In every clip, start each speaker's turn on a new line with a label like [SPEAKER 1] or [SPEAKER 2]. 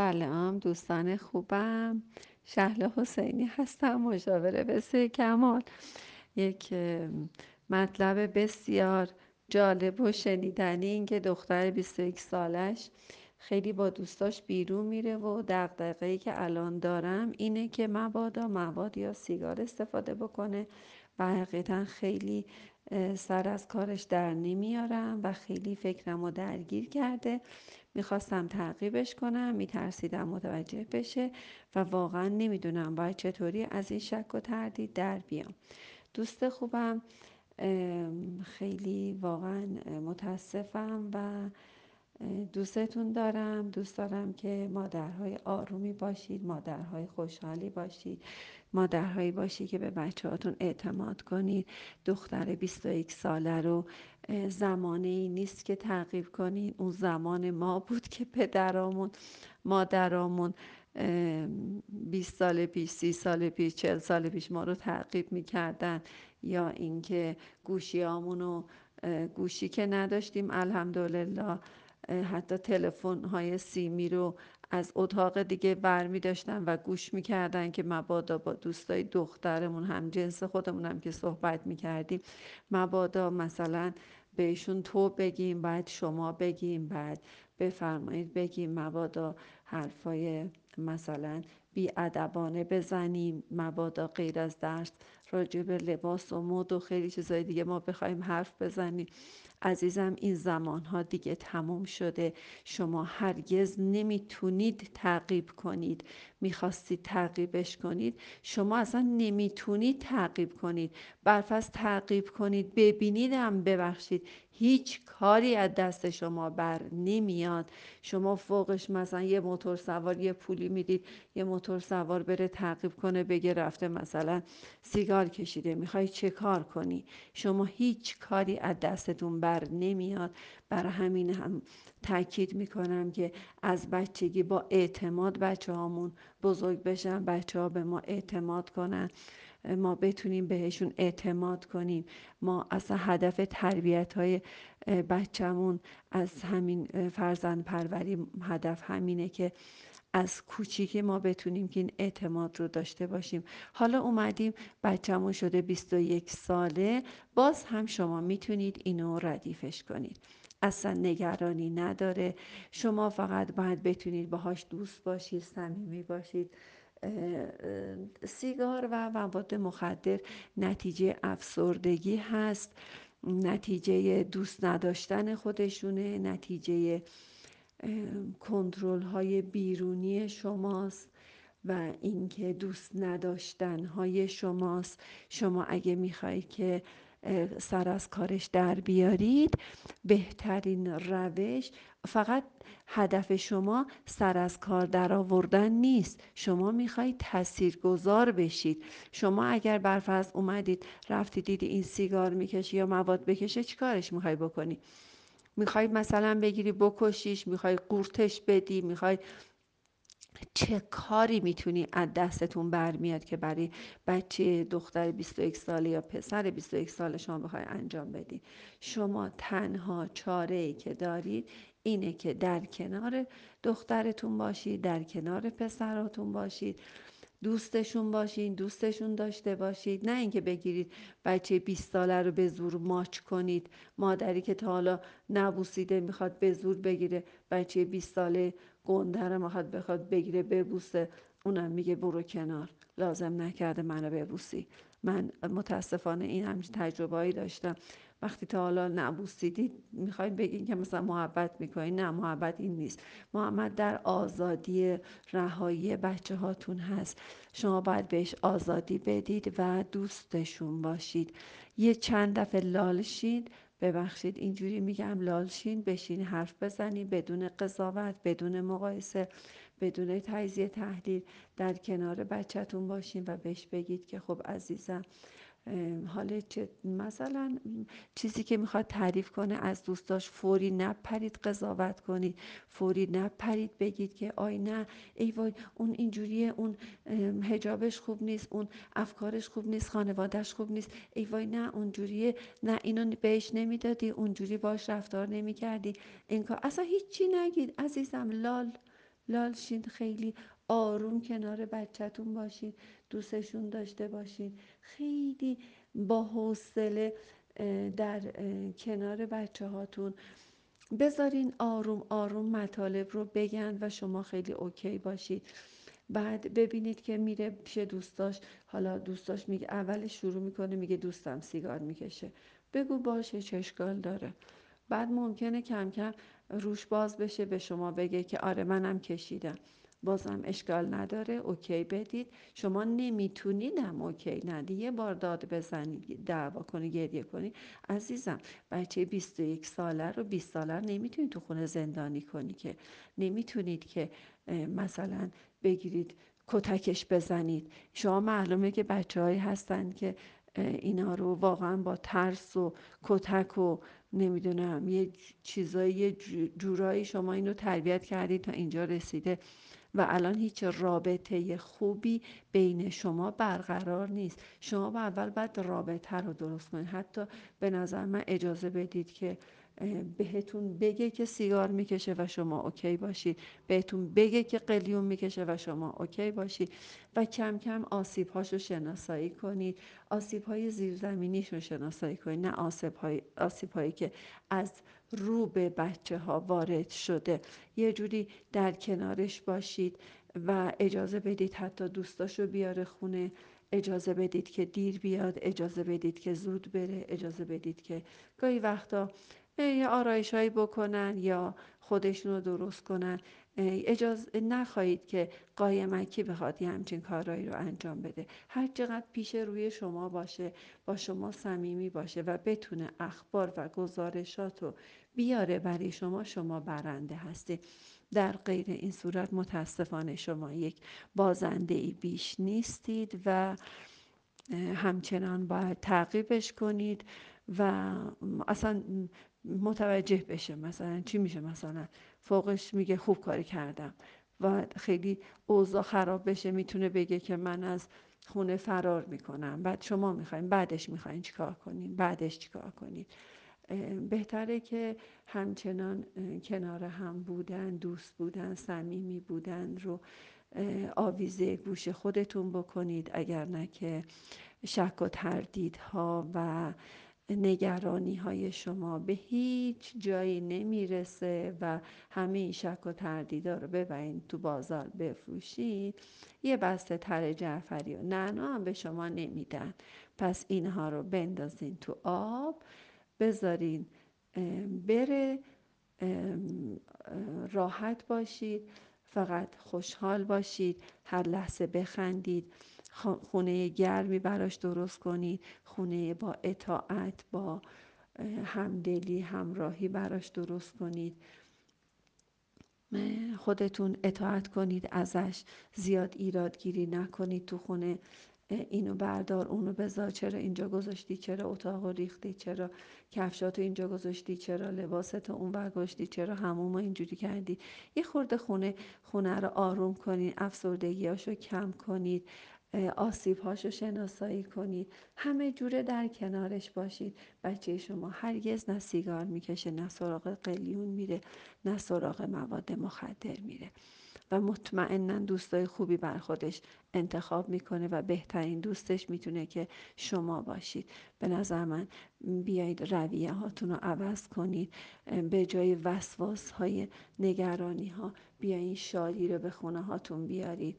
[SPEAKER 1] سلام دوستان خوبم. شهله حسینی هستم مشاوره بسیار کمال. یک مطلب بسیار جالب و شنیدنی این که دختر 21 سالش خیلی با دوستاش بیرون میره و دقدقه که الان دارم اینه که مبادا مواد یا سیگار استفاده بکنه و حقیقتا خیلی سر از کارش در نمیارم و خیلی فکرم رو درگیر کرده. می‌خواستم تعقیبش کنم میترسیدم متوجه بشه و واقعا نمی‌دونم باید چطوری از این شک و تردید در بیام. دوست خوبم خیلی واقعا متاسفم و دوستتون دارم. دوست دارم که مادرهای آرومی باشید مادرهای خوشحالی باشید. مادرهایی باشید که به بچه هاتون اعتماد کنید. دختر 21 ساله رو زمانه ای نیست که تعقیب کنید اون زمان ما بود که پدرامون مادرامون 20 سال پیش سی سال پیش چل سال پیش ما رو تعقیب می‌کردن. یا اینکه گوشیامون گوشی که نداشتیم الحمدلله حتی تلفن های سیمی رو از اتاق دیگه برمی داشتن و گوش می‌کردن که مبادا با دوستای دخترمون هم جنس خودمون هم که صحبت می‌کردیم مبادا مثلا بهشون تو بگیم بعد شما بگیم بعد بفرمایید بگیم مبادا حرفای مثلا بیادبانه بزنیم مبادا غیر از درس راجع به لباس و مد و خیلی چیزای دیگه ما بخوایم حرف بزنیم. عزیزم این زمان ها دیگه تموم شده. شما هرگز نمی‌تونید تعقیب کنید. می‌خواستید تعقیبش کنید شما اصلا نمی‌تونید تعقیب کنید. برفرض تعقیب کنید ببینیدم ببخشید. هیچ کاری از دست شما بر نمیاد. شما فوقش مثلا یه موتور سوار یه پولی می‌دید یه موتور سوار بره تعقیب کنه بگه رفته مثلا سیگار کشیده. می‌خوای چه کار کنی؟ شما هیچ کاری از دستتون بر نمیاد. برای همین هم تاکید می‌کنم که از بچگی با اعتماد بچه هامون بزرگ بشن بچه ها به ما اعتماد کنن. ما بتونیم بهشون اعتماد کنیم. ما اصلا هدف تربیت های بچهمون از همین فرزند پروری هدف همینه که از کوچیکی ما بتونیم که این اعتماد رو داشته باشیم. حالا اومدیم بچهمون شده 21 ساله. باز هم شما می‌تونید اینو ردیفش کنید. اصلا نگرانی نداره. شما فقط باید بتونید باهاش دوست باشید صمیمی باشید. سیگار و مواد مخدر نتیجه افسردگی هست. نتیجه دوست نداشتن خودشونه نتیجه کنترل های بیرونی شماست و اینکه دوست نداشتن های شماست. شما اگه می‌خوای که سر از کارش در بیارید بهترین روش فقط هدف شما سر از کار در آوردن نیست. شما می‌خواید تاثیرگذار بشید. شما اگر برفرض اومدید رفتی دیدی این سیگار می‌کشه یا مواد بکشه چیکارش می‌خوای بکنی؟ می‌خوای مثلا بگیری بکشیش می‌خوای قورتش بدی می‌خوای چه کاری می‌تونی از دستتون برمیاد که برای بچه دختر 21 ساله یا پسر 21 ساله شما بخوای انجام بدی؟ شما تنها چاره ای که دارید اینه که در کنار دخترتون باشید در کنار پسراتون باشید. دوستشون باشین دوستشون داشته باشید. نه اینکه بگیرید بچه 20 ساله رو به زور ماچ کنید. مادری که تا حالا نبوسیده می‌خواد به زور بگیره. بچه 20 ساله گنده رو می‌خواد بخواد بگیره ببوسه. اونم میگه برو کنار. لازم نکرده منو ببوسی. من متاسفانه این همچین تجربه داشتم. وقتی تا حالا نبوسیدید می‌خواید بگین که مثلا محبت می‌کنید نه محبت این نیست. محبت در آزادی رهایی بچه هاتون هست. شما باید بهش آزادی بدید و دوستشون باشید. یه چند دفعه لالشید ببخشید اینجوری میگم لالشین بشین حرف بزنید بدون قضاوت بدون مقایسه بدون تجزیه تحلیل در کنار بچهتون باشین و بهش بگید که خب عزیزم حال چه مثلا چیزی که می‌خواد تعریف کنه از دوستاش فوری نپرید قضاوت کنید فوری نپرید بگید که آی نه ای وای اون اینجوریه اون هجابش خوب نیست اون افکارش خوب نیست خانوادهش خوب نیست. ای وای نه اونجوریه. نه اینو بهش نمی‌دادی اونجوری باش رفتار نمی‌کردی. این کار اصلا هیچی نگید عزیزم. لال لالشین خیلی آروم کنار بچهتون باشین دوستشون داشته باشین. خیلی با حوصله در کنار بچه هاتون بذارین آروم آروم مطالب رو بگن و شما خیلی اوکی باشید. بعد ببینید که میره پیش دوستاش حالا دوستاش میگه اول شروع می‌کنه میگه دوستم سیگار می‌کشه. بگو باشه چه اشکال داره. بعد ممکنه کم کم روش باز بشه به شما بگه که آره منم کشیدم. بازم اشکال نداره. اوکی بدید. شما نمیتونیدم اوکی ندی یه بار داد بزنید دعوا کنی گریه کنی. عزیزم بچه 21 ساله رو 20 ساله نمی‌تونید تو خونه زندانی کنی که. نمی‌تونید که مثلا بگیرید کتکش بزنید. شما معلومه که بچه هایی هستن که اینا رو واقعا با ترس و کتک و نمی‌دونم یه چیزایی جورایی شما اینو تربیت کردید تا اینجا رسیده. و الان هیچ رابطه خوبی بین شما برقرار نیست. شما با اول باید رابطه رو درست کنید. حتی به نظر من اجازه بدید که بهتون بگه که سیگار می‌کشه و شما اوکی باشید. بهتون بگه که قلیون می‌کشه و شما اوکی باشید. و کم کم آسیب هاشو شناسایی کنید. آسیب های زیرزمینیش شناسایی کنید. نه آسیب هایی که از رو به بچه ها وارد شده. یه جوری در کنارش باشید و اجازه بدید حتی دوستاشو بیاره خونه. اجازه بدید که دیر بیاد. اجازه بدید که زود بره. اجازه بدید که گاهی وقتا یه آرایش هایی بکنن یا خودشون رو درست کنن. اجازه نخواهید که قایمکی بخواد یه همچین کارهایی رو انجام بده. هر چقدر پیش روی شما باشه با شما صمیمی باشه و بتونه اخبار و گزارشات رو بیاره برای شما شما برنده هستید در غیر این صورت متاسفانه شما یک بازنده ای بیش نیستید و همچنان باید تعقیبش کنید و اصلا متوجه بشه مثلا چی میشه مثلا فوقش میگه خوب کاری کردم و خیلی اوضاع خراب بشه می‌تونه بگه که من از خونه فرار می‌کنم. بعد شما می‌خواین بعدش می‌خواین چیکار کنین؟ بعدش چیکار کنین؟ بهتره که همچنان کنار هم بودن دوست بودن صمیمی بودن رو آویزه گوش خودتون بکنید. اگر نه که شک و تردیدها و نگرانی های شما به هیچ جایی نمی‌رسه و همه این شک و تردیدا رو ببرین تو بازار بفروشید یه بسته تر جعفری و نعنا هم به شما نمیدن. پس اینها رو بندازین تو آب بذارین بره راحت باشید فقط خوشحال باشید هر لحظه بخندید. خونه گرمی براش درست کنید خونه با اطاعت با همدلی همراهی براش درست کنید. خودتون اطاعت کنید ازش زیاد ایرادگیری نکنید تو خونه. اینو بردار اونو بذار. چرا اینجا گذاشتی؟ چرا اتاق ریختی؟ چرا کفشاتو اینجا گذاشتی؟ چرا لباستو اون برگاشتی چرا همومو اینجوری کردی؟ یه خورده خونه خونه رو آروم کنید افسردگیاشو کم کنید. آسیب هاشو شناسایی کنید. همه جوره در کنارش باشید. بچه شما هرگز نه سیگار می‌کشه نه سراغ قلیون میره نه سراغ مواد مخدر میره. و مطمئنا دوستای خوبی بر خودش انتخاب می‌کنه و بهترین دوستش می‌تونه که شما باشید. به نظر من بیایید رویه هاتون رو عوض کنید. به جای وسواس های نگرانی ها بیایید شادی رو به خونه هاتون بیارید.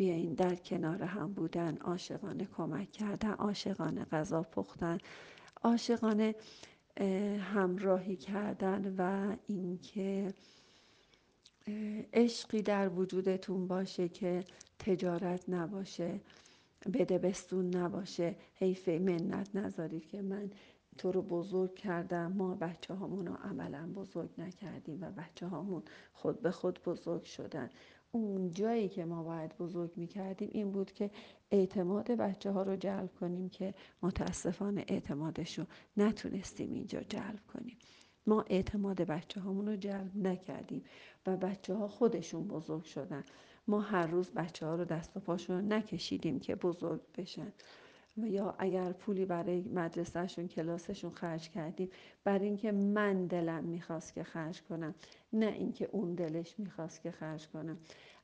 [SPEAKER 1] بیاین در کنار هم بودن عاشقانه کمک کردن عاشقانه غذا پختن عاشقانه همراهی کردن و اینکه عشقی در وجودتون باشه که تجارت نباشه بده بستون نباشه. حیف منت نذارید که من تو رو بزرگ کردم. ما بچه هامون رو عملا بزرگ نکردیم و بچه هامون خود به خود بزرگ شدن. اون جایی که ما باید بزرگ می کردیم این بود که اعتماد بچه ها رو جلب کنیم که متاسفانه اعتمادش رو نتونستیم اینجا جلب کنیم. ما اعتماد بچه هامون رو جلب نکردیم و بچه ها خودشون بزرگ شدن. ما هر روز بچه ها رو دست و پاشون رو نکشیدیم که بزرگ بشن. یا اگر پولی برای مدرسهشون کلاسشون خرج کردیم برای اینکه من دلم می‌خواست که خرج کنم نه اینکه اون دلش می‌خواست که خرج کنم.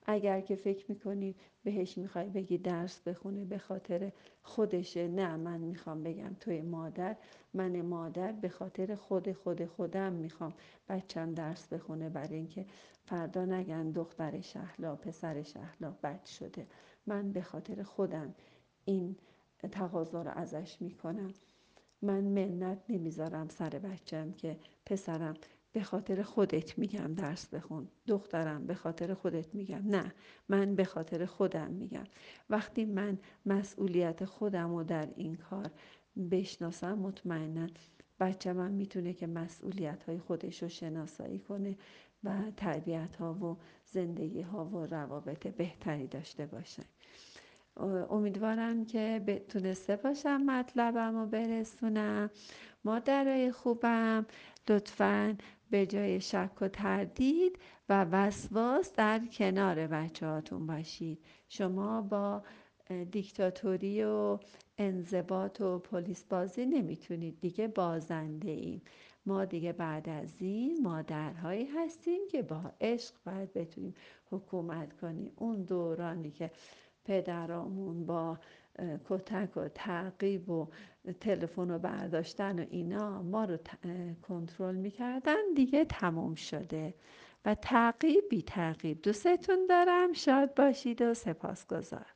[SPEAKER 1] اگر که فکر می‌کنی بهش می‌خوای بگی درس بخونه به خاطر خودشه نه من می‌خوام بگم توی مادر من مادر به خاطر خود خود خودم می‌خوام بچم درس بخونه برای اینکه فردا نگن دختر شهلا پسر شهلا بد شده. من به خاطر خودم این تقاضا رو ازش می‌کنم. من منت نمی‌ذارم سر بچم که پسرم به خاطر خودت میگم درس بخون. دخترم به خاطر خودت میگم. نه من به خاطر خودم میگم. وقتی من مسئولیت خودم رو در این کار بشناسم مطمئنا بچه من می‌تونه که مسئولیت های خودش رو شناسایی کنه و تربیت ها و زندگی ها و روابط بهتری داشته باشه. امیدوارم که تونسته باشم مطلبم رو برسونم. مادرای خوبم لطفا به جای شک و تردید و وسواس در کنار بچه هاتون باشید. شما با دیکتاتوری و انضباط و پلیس بازی نمی‌تونید دیگه بازنده ایم. ما دیگه بعد از این مادرهایی هستیم که با عشق باید بتونیم حکومت کنیم. اون دورانی که پدرامون با کتک و تعقیب و تلفن رو برداشتن و اینا ما رو کنترل می‌کردن دیگه تموم شده. و تعقیب بی تعقیب دوستتون دارم. شاد باشید و سپاسگزار